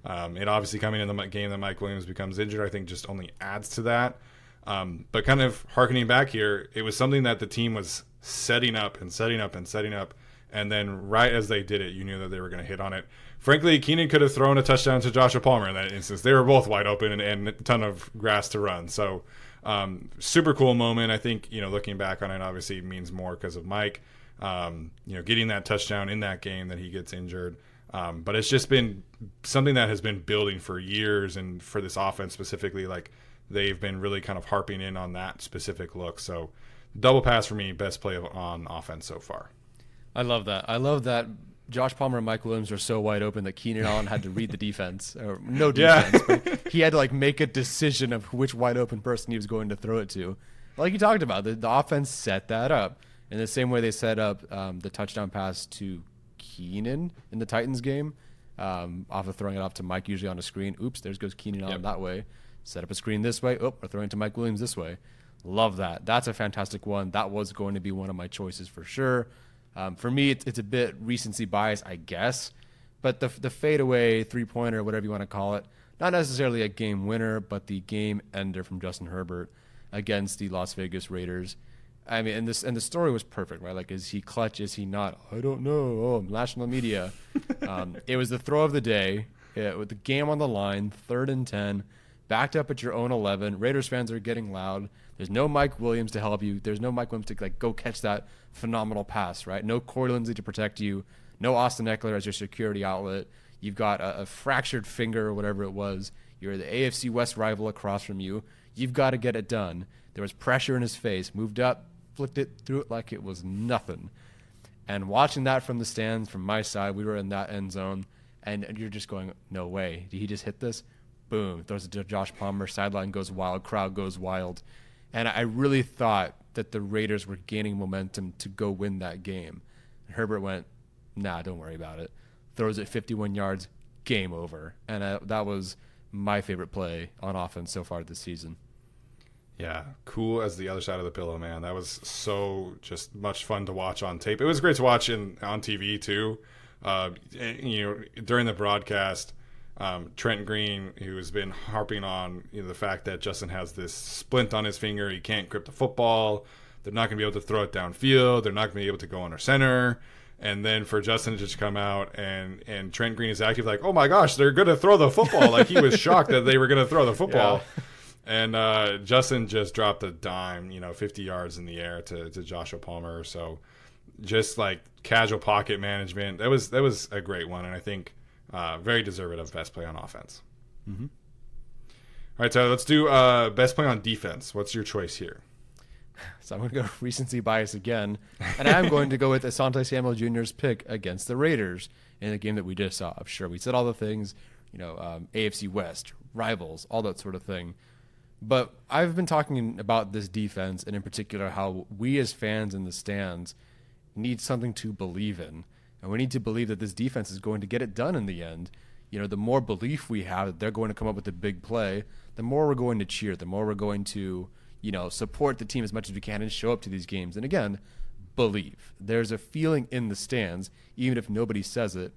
Speaker 1: Um, it obviously coming in the game that Mike Williams becomes injured, I think just only adds to that. Um, but kind of harkening back here, it was something that the team was setting up and setting up and setting up. And then right as they did it, you knew that they were going to hit on it. Frankly, Keenan could have thrown a touchdown to Joshua Palmer in that instance. They were both wide open and, and a ton of grass to run. So um, super cool moment. I think, you know, looking back on it, obviously means more because of Mike. Um, you know, getting that touchdown in that game that he gets injured. Um, but it's just been something that has been building for years, and for this offense specifically, like they've been really kind of harping in on that specific look. So, double pass for me, best play on offense so far.
Speaker 2: I love that. I love that. Josh Palmer and Mike Williams are so wide open that Keenan Allen had to read the defense, or no defense, yeah. but he had to like make a decision of which wide open person he was going to throw it to. Like you talked about, the, the offense set that up in the same way they set up um, the touchdown pass to Keenan in the Titans game, um, off of throwing it off to Mike usually on a screen. Oops, there goes Keenan on that way. Set up a screen this way. Oh, we're throwing to Mike Williams this way. Love that. That's a fantastic one. That was going to be one of my choices for sure. Um, for me, it's, it's a bit recency bias, I guess. But the the fadeaway three pointer, whatever you want to call it, not necessarily a game winner, but the game ender from Justin Herbert against the Las Vegas Raiders. I mean, and this and the story was perfect, right? Like, is he clutch? Is he not? I don't know. Oh, national media. um, it was the throw of the day with the game on the line, third and ten, backed up at your own eleven. Raiders fans are getting loud. There's no Mike Williams to help you. There's no Mike Williams to like go catch that phenomenal pass, right? No Corey Linsley to protect you. No Austin Ekeler as your security outlet. You've got a, a fractured finger or whatever it was. You're the AFC West rival across from you. You've got to get it done. There was pressure in his face. Moved up, flicked it through it like it was nothing. And watching that from the stands, from my side, we were in that end zone, and you're just going, no way. Did he just hit this? Boom. Throws it to Josh Palmer. Sideline goes wild. Crowd goes wild. And I really thought that the Raiders were gaining momentum to go win that game. And Herbert went, nah, don't worry about it. Throws it 51 yards, game over. And I, that was my favorite play on offense so far this season.
Speaker 1: Yeah, cool as the other side of the pillow, man. That was so just much fun to watch on tape. It was great to watch in on TV too. Uh, you know, during the broadcast, um, Trent Green, who has been harping on you know, the fact that Justin has this splint on his finger, he can't grip the football. They're not going to be able to throw it downfield. They're not going to be able to go under center. And then for Justin to just come out and and Trent Green is active like, oh my gosh, they're going to throw the football. like he was shocked that they were going to throw the football. Yeah. And uh, Justin just dropped a dime, you know, 50 yards in the air to, to Joshua Palmer. So just like casual pocket management. That was that was a great one, and I think uh, very deserving of best play on offense. Mm-hmm. All right, so let's do uh, best play on defense. What's your choice here?
Speaker 2: So I'm going to go recency bias again, and I'm going to go with Asante Samuel Jr.'s pick against the Raiders in the game that we just saw. I'm sure, we said all the things, you know, um, AFC West, rivals, all that sort of thing. But I've been talking about this defense, and in particular, how we as fans in the stands need something to believe in. And we need to believe that this defense is going to get it done in the end. You know, the more belief we have that they're going to come up with a big play, the more we're going to cheer, the more we're going to, you know, support the team as much as we can and show up to these games. And again, believe. There's a feeling in the stands, even if nobody says it,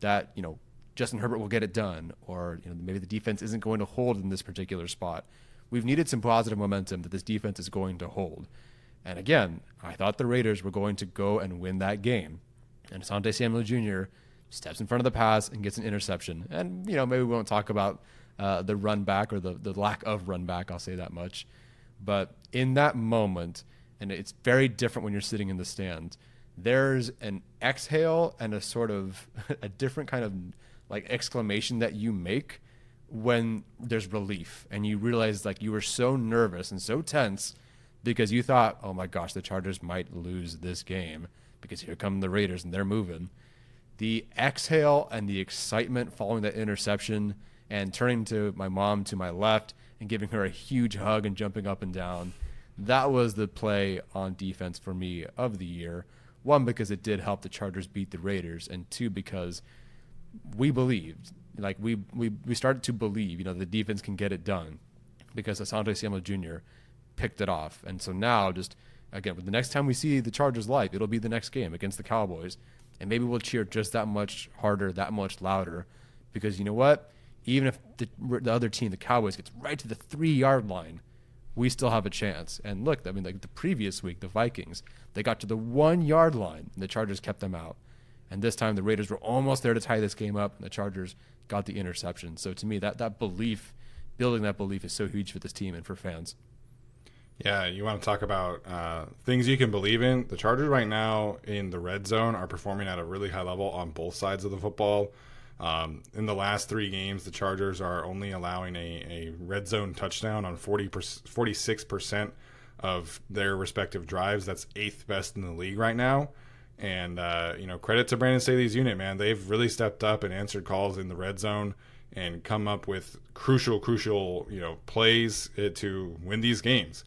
Speaker 2: that, you know, Justin Herbert will get it done, or you know, maybe the defense isn't going to hold in this particular spot. We've needed some positive momentum that this defense is going to hold. And again, I thought the Raiders were going to go and win that game. And Asante Samuel Jr. steps in front of the pass and gets an interception. And, you know, maybe we won't talk about uh, the run back or the, the lack of run back, I'll say that much. But in that moment, and it's very different when you're sitting in the stands, there's an exhale and a sort of a different kind of like exclamation that you make when there's relief and you realize like you were so nervous and so tense because you thought, oh my gosh, the Chargers might lose this game because here come the Raiders and they're moving. The exhale and the excitement following that interception and turning to my mom to my left and giving her a huge hug and jumping up and down. That was the play on defense for me of the year. One, because it did help the Chargers beat the Raiders, and two, because we believed like we we we started to believe, you know, the defense can get it done because Asante Samuel Jr. picked it off, and so now just again, the next time we see the Chargers live, it'll be the next game against the Cowboys, and maybe we'll cheer just that much harder, that much louder, because you know what? Even if the, the other team, the Cowboys, gets right to the three yard line, we still have a chance. And look, I mean, like the previous week, the Vikings, they got to the one yard line, and the Chargers kept them out. And this time, the Raiders were almost there to tie this game up, and the Chargers got the interception. So to me, that that belief, building that belief, is so huge for this team and for fans.
Speaker 1: Yeah, you want to talk about uh, things you can believe in. The Chargers right now in the red zone are performing at a really high level on both sides of the football. Um, in the last three games, the Chargers are only allowing a, a red zone touchdown on 40 46% of their respective drives. That's eighth best in the league right now. And uh, you know, credit to Brandon Staley's unit, man. They've really stepped up and answered calls in the red zone and come up with crucial, crucial, you know, plays uh, to win these games.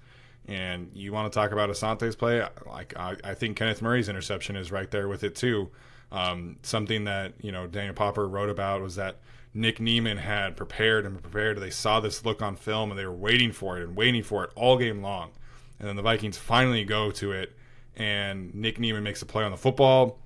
Speaker 1: And you want to talk about Asante's play? Like I, I think Kenneth Murray's interception is right there with it too. Um, something that you know Daniel Popper wrote about was that Nick Niemann had prepared and prepared. They saw this look on film and they were waiting for it and waiting for it all game long. And then the Vikings finally go to it and Nick Niemann makes a play on the football,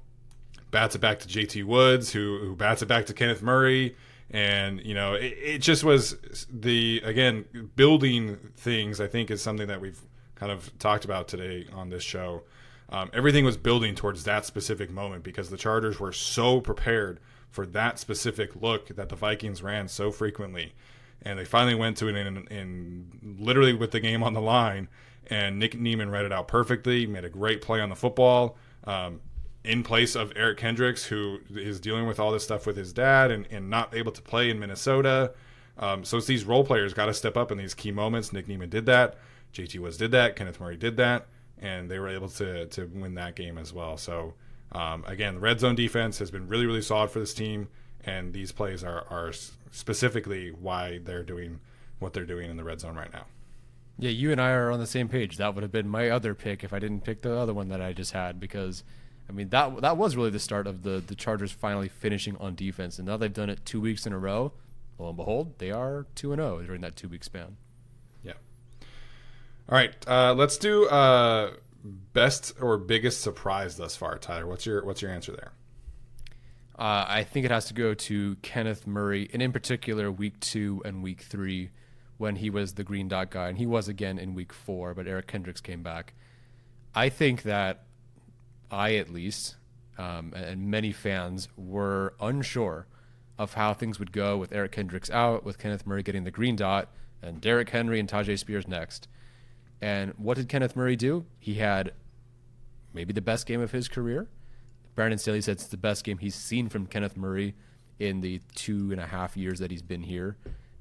Speaker 1: bats it back to JT Woods, who who bats it back to Kenneth Murray, and you know it, it just was the again building things. I think is something that we've kind of talked about today on this show. Um, everything was building towards that specific moment because the Chargers were so prepared for that specific look that the Vikings ran so frequently, and they finally went to it in, in literally with the game on the line and Nick Niemann read it out perfectly. Made a great play on the football um, in place of Eric Kendricks, who is dealing with all this stuff with his dad and, and not able to play in Minnesota. Um, so it's these role players got to step up in these key moments. Nick Niemann did that. JT Woods did that. Kenneth Murray did that, and they were able to to win that game as well. So um, again, the red zone defense has been really really solid for this team, and these plays are are specifically why they're doing what they're doing in the red zone right now.
Speaker 2: Yeah, you and I are on the same page. That would have been my other pick if I didn't pick the other one that I just had because I mean that that was really the start of the the Chargers finally finishing on defense, and now they've done it two weeks in a row. Lo and behold, they are two and zero oh during that two week span.
Speaker 1: All right, uh, let's do uh, best or biggest surprise thus far, Tyler. What's your what's your answer there?
Speaker 2: Uh, I think it has to go to Kenneth Murray, and in particular, week two and week three when he was the green dot guy, and he was again in week four, but Eric Kendricks came back. I think that I, at least, um, and many fans were unsure of how things would go with Eric Kendricks out, with Kenneth Murray getting the green dot, and Derrick Henry and Tyjae Spears next. And what did Kenneth Murray do? He had maybe the best game of his career. Brandon Staley said it's the best game he's seen from Kenneth Murray in the two and a half years that he's been here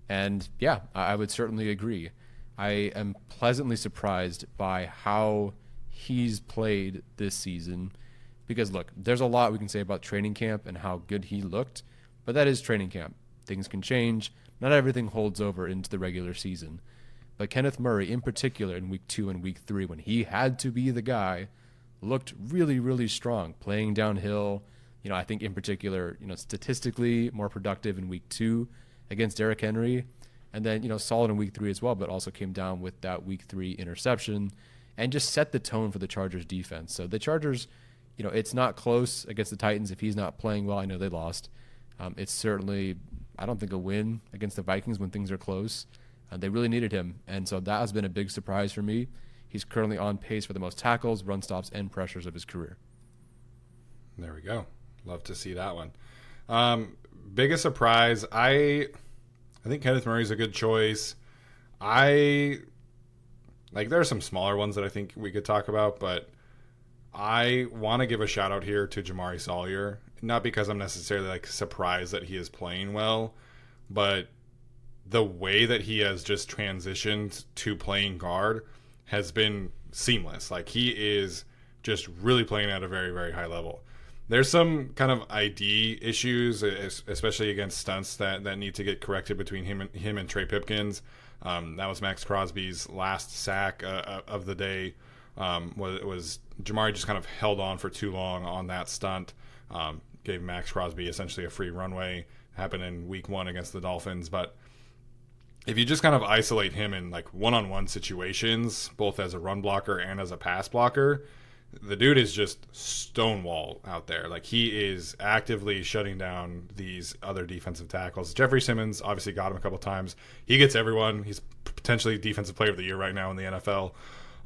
Speaker 2: And yeah, I would certainly agree. I am pleasantly surprised by how he's played this season. Because look, there's a lot we can say about training camp and how good he looked, but that is training camp. Things can change. Not everything holds over into the regular season. But Kenneth Murray, in particular, in week two and week three, when he had to be the guy, looked really, really strong, playing downhill. You know, I think in particular, you know, statistically more productive in week two against Derrick Henry, and then you know solid in week three as well, but also came down with that week three interception and just set the tone for the Chargers defense. So the Chargers, you know, it's not close against the Titans if he's not playing well. I know they lost. Um, it's certainly, I don't think a win against the Vikings when things are close. Uh, they really needed him, and so that has been a big surprise for me. He's currently on pace for the most tackles, run stops, and pressures of his career.
Speaker 1: There we go. Love to see that one. Um, biggest surprise, I, I think Kenneth Murray's a good choice. I like there are some smaller ones that I think we could talk about, but I want to give a shout out here to Jamaree Salyer. Not because I'm necessarily like surprised that he is playing well, but the way that he has just transitioned to playing guard has been seamless. Like he is just really playing at a very very high level. There's some kind of ID issues, especially against stunts that, that need to get corrected between him and him and Trey Pipkins. Um, that was Maxx Crosby's last sack uh, uh, of the day. Um, was, was Jamaree just kind of held on for too long on that stunt. Um, gave Maxx Crosby essentially a free runway. Happened in Week One against the Dolphins, but if you just kind of isolate him in like one-on-one situations, both as a run blocker and as a pass blocker, the dude is just stonewall out there. Like he is actively shutting down these other defensive tackles. Jeffrey Simmons obviously got him a couple times. He gets everyone. He's potentially defensive player of the year right now in the NFL.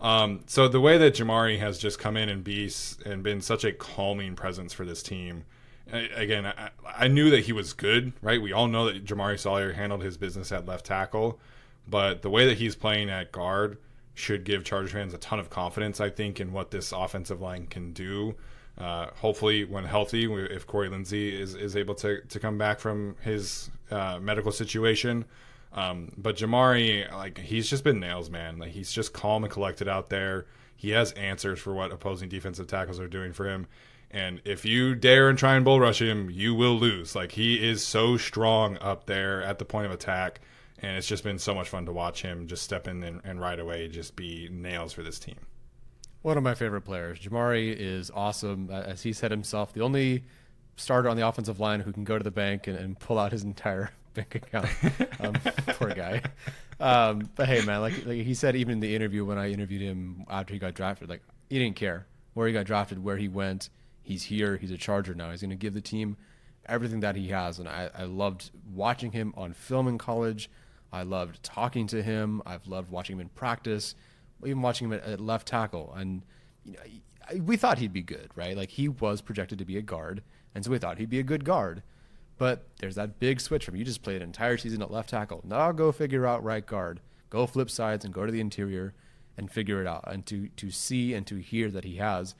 Speaker 1: Um, so the way that Jamaree has just come in and be and been such a calming presence for this team again, I, I, knew that he was good, right? We all know that Jamaree Salyer handled his business at left tackle, but the way that he's playing at guard should give Chargers fans a ton of confidence, I think, in what this offensive line can do. Uh, hopefully, when healthy, if Corey Linsley is, is able to, to come back from his uh, medical situation. Um, but Jamaree, like, he's just been nails, man. Like, he's just calm and collected out there. He has answers for what opposing defensive tackles are doing for him and if you dare and try and bull rush him, you will lose. Like he is so strong up there at the point of attack, and it's just been so much fun to watch him just step in and, and right away just be nails for this team.
Speaker 2: One of my favorite players. Jamaree, is awesome. As he said himself, the only starter on the offensive line who can go to the bank and, and pull out his entire bank account. Um, poor guy. Um, but hey, man, like, like he said, even in the interview when I interviewed him after he got drafted, like he didn't care where he got drafted, where he went he's here. He's a Charger now. He's going to give the team everything that he has. And I, I loved watching him on film in college. I loved talking to him. I've loved watching him in practice, even watching him at, at left tackle. And you know, we thought he'd be good, right? Like he was projected to be a guard, and so we thought he'd be a good guard. But there's that big switch from you just played an entire season at left tackle. Now go figure out right guard. Go flip sides and go to the interior and figure it out. And to to see and to hear that he has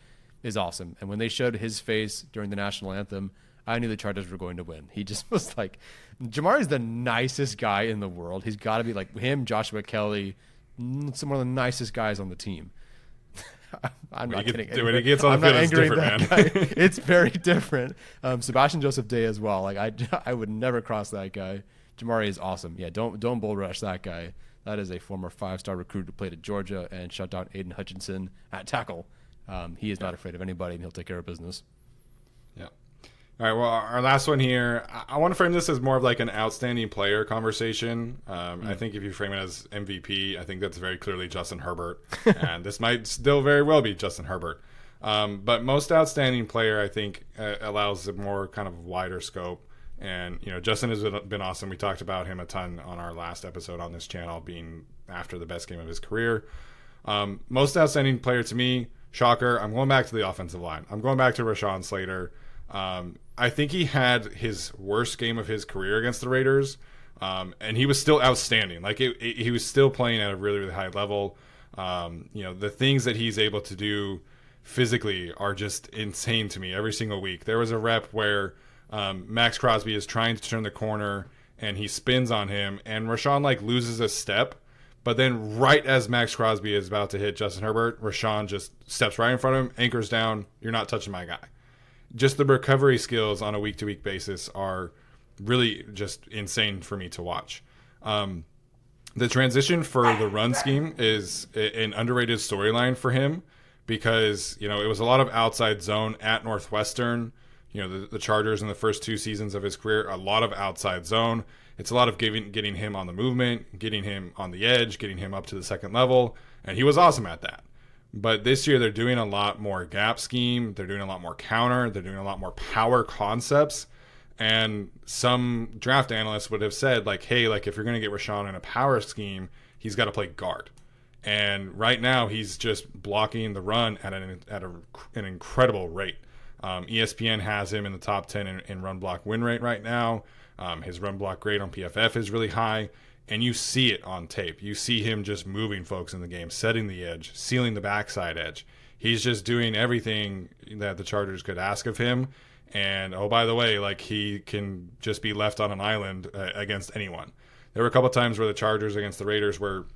Speaker 2: is awesome. And when they showed his face during the national anthem, I knew the Chargers were going to win. He just was like, Jamar is the nicest guy in the world. He's got to be like him, Joshua Kelley, mm, some of the nicest guys on the team. I'm not kidding.
Speaker 1: Get, when he gets on I'm the field, it's different,
Speaker 2: man. it's very different. Um, Sebastian Joseph Day as well. Like I, I would never cross that guy. Jamaree is awesome. Yeah, don't don't bull rush that guy. That is a former five star recruit who played at Georgia and shut down Aidan Hutchinson at tackle. Um, he is not afraid of anybody, and he'll take care of business.
Speaker 1: Yeah. All right. Well, our last one here. I, I want to frame this as more of like an outstanding player conversation. Um, mm. I think if you frame it as MVP, I think that's very clearly Justin Herbert, and this might still very well be Justin Herbert. Um, but most outstanding player, I think, uh, allows a more kind of wider scope. And you know, Justin has been awesome. We talked about him a ton on our last episode on this channel, being after the best game of his career. Um, most outstanding player to me, shocker. I'm going back to the offensive line. I'm going back to Rashawn Slater. Um, I think he had his worst game of his career against the Raiders, um, and he was still outstanding. Like it, it, he was still playing at a really, really high level. Um, you know, the things that he's able to do physically are just insane to me every single week. There was a rep where um, Maxx Crosby is trying to turn the corner and he spins on him, and Rashawn like loses a step. But then, right as Maxx Crosby is about to hit Justin Herbert, Rashawn just steps right in front of him, anchors down. You're not touching my guy. Just the recovery skills on a week to week basis are really just insane for me to watch. Um, the transition for the run scheme is an underrated storyline for him because you know it was a lot of outside zone at Northwestern. You know the, the Chargers in the first two seasons of his career, a lot of outside zone. It's a lot of giving, getting him on the movement, getting him on the edge, getting him up to the second level, and he was awesome at that. But this year they're doing a lot more gap scheme. They're doing a lot more counter. They're doing a lot more power concepts. And some draft analysts would have said, like, hey, like if you're going to get Rashawn in a power scheme, he's got to play guard. And right now he's just blocking the run at an at a, an incredible rate. Um, ESPN has him in the top 10 in, in run block win rate right now. Um, his run block grade on PFF is really high, and you see it on tape. You see him just moving folks in the game, setting the edge, sealing the backside edge. He's just doing everything that the Chargers could ask of him. And oh, by the way, like he can just be left on an island uh, against anyone. There were a couple times where the Chargers against the Raiders were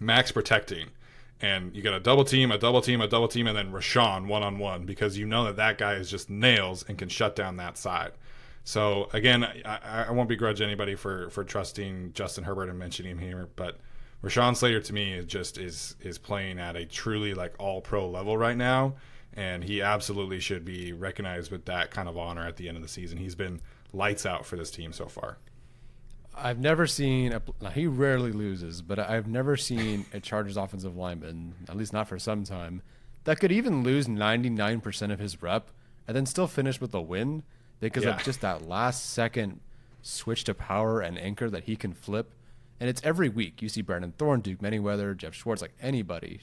Speaker 1: max protecting, and you got a double team, a double team, a double team, and then Rashawn one on one because you know that that guy is just nails and can shut down that side. So again, I, I won't begrudge anybody for for trusting Justin Herbert and mentioning him here, but Rashawn Slater to me just is is playing at a truly like all pro level right now, and he absolutely should be recognized with that kind of honor at the end of the season. He's been lights out for this team so far.
Speaker 2: I've never seen a, now he rarely loses, but I've never seen a Chargers offensive lineman, at least not for some time, that could even lose 99% of his rep and then still finish with a win because yeah. of just that last second switch to power and anchor that he can flip. And it's every week. You see Brandon Thorn, Duke Manyweather, Geoff Schwartz, like anybody,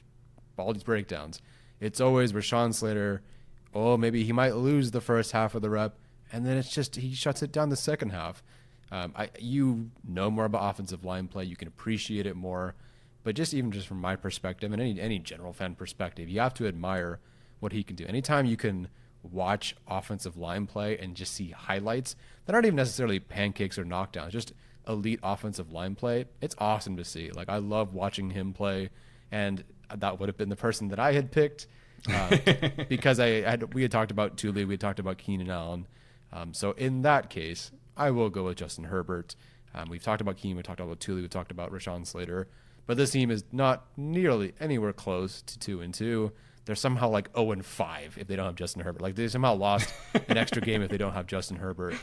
Speaker 2: all these breakdowns. It's always Rashawn Slater. Oh, maybe he might lose the first half of the rep, and then it's just he shuts it down the second half. Um, I, you know more about offensive line play. You can appreciate it more. But just even just from my perspective and any any general fan perspective, you have to admire what he can do. Anytime you can watch offensive line play and just see highlights that aren't even necessarily pancakes or knockdowns, just elite offensive line play. It's awesome to see. Like I love watching him play, and that would have been the person that I had picked uh, because I had we had talked about Tuli, we had talked about Keenan Allen. Um, so in that case, I will go with Justin Herbert. Um, we've talked about Keenan, we talked about Tuli, we talked about Rashawn Slater, but this team is not nearly anywhere close to two and two they're somehow like 0 and 5 if they don't have Justin Herbert. Like they somehow lost an extra game if they don't have Justin Herbert.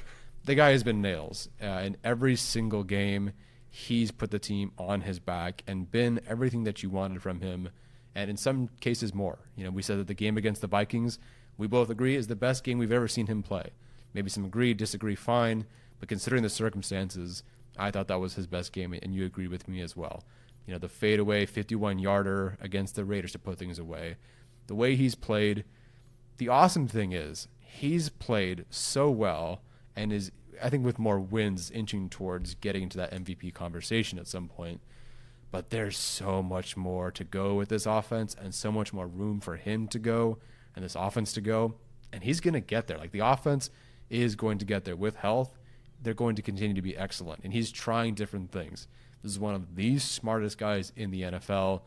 Speaker 2: The guy has been nails uh, in every single game. He's put the team on his back and been everything that you wanted from him, and in some cases more. You know, we said that the game against the Vikings, we both agree, is the best game we've ever seen him play. Maybe some agree, disagree, fine, but considering the circumstances, I thought that was his best game, and you agree with me as well. You know, the fadeaway 51 yarder against the Raiders to put things away the way he's played. The awesome thing is he's played so well and is I think with more wins inching towards getting into that MVP conversation at some point. But there's so much more to go with this offense and so much more room for him to go and this offense to go. And he's going to get there. Like the offense is going to get there with health. They're going to continue to be excellent. And he's trying different things. This is one of the smartest guys in the NFL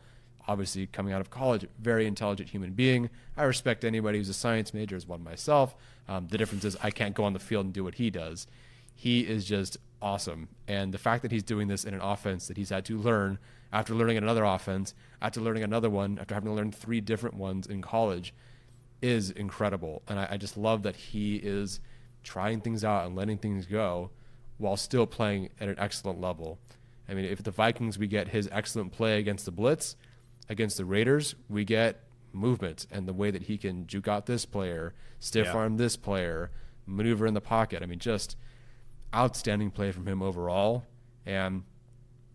Speaker 2: obviously coming out of college, very intelligent human being. I respect anybody who's a science major as one myself. Um, the difference is I can't go on the field and do what he does. He is just awesome. And the fact that he's doing this in an offense that he's had to learn after learning another offense, after learning another one, after having to learn three different ones in college is incredible. And I, I just love that he is trying things out and letting things go while still playing at an excellent level. I mean, if the Vikings, we get his excellent play against the Blitz, against the Raiders, we get movement and the way that he can juke out this player, stiff yeah. arm this player, maneuver in the pocket. I mean, just outstanding play from him overall. And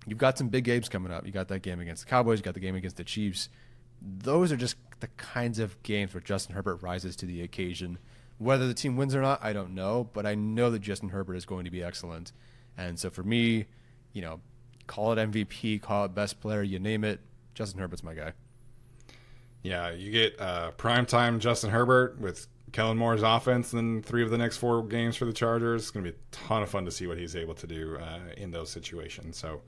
Speaker 2: you've got some big games coming up. You got that game against the Cowboys, you got the game against the Chiefs. Those are just the kinds of games where Justin Herbert rises to the occasion. Whether the team wins or not, I don't know, but I know that Justin Herbert is going to be excellent. And so for me, you know, call it MVP, call it best player, you name it. Justin Herbert's my guy.
Speaker 1: Yeah, you get uh, prime time Justin Herbert with Kellen Moore's offense in three of the next four games for the Chargers. It's going to be a ton of fun to see what he's able to do uh, in those situations. So,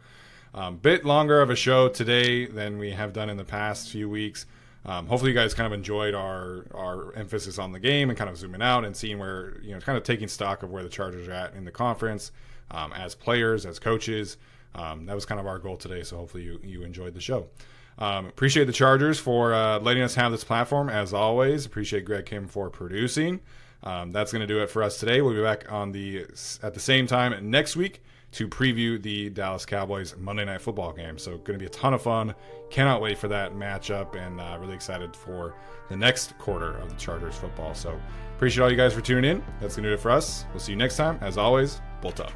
Speaker 1: um, a bit longer of a show today than we have done in the past few weeks. Um, hopefully, you guys kind of enjoyed our our emphasis on the game and kind of zooming out and seeing where you know, kind of taking stock of where the Chargers are at in the conference um, as players, as coaches. Um, that was kind of our goal today. So hopefully, you you enjoyed the show. Um, appreciate the Chargers for uh, letting us have this platform as always. Appreciate Greg Kim for producing. Um, that's going to do it for us today. We'll be back on the at the same time next week to preview the Dallas Cowboys Monday Night Football game. So, going to be a ton of fun. Cannot wait for that matchup, and uh, really excited for the next quarter of the Chargers football. So, appreciate all you guys for tuning in. That's going to do it for us. We'll see you next time. As always, Bolt up.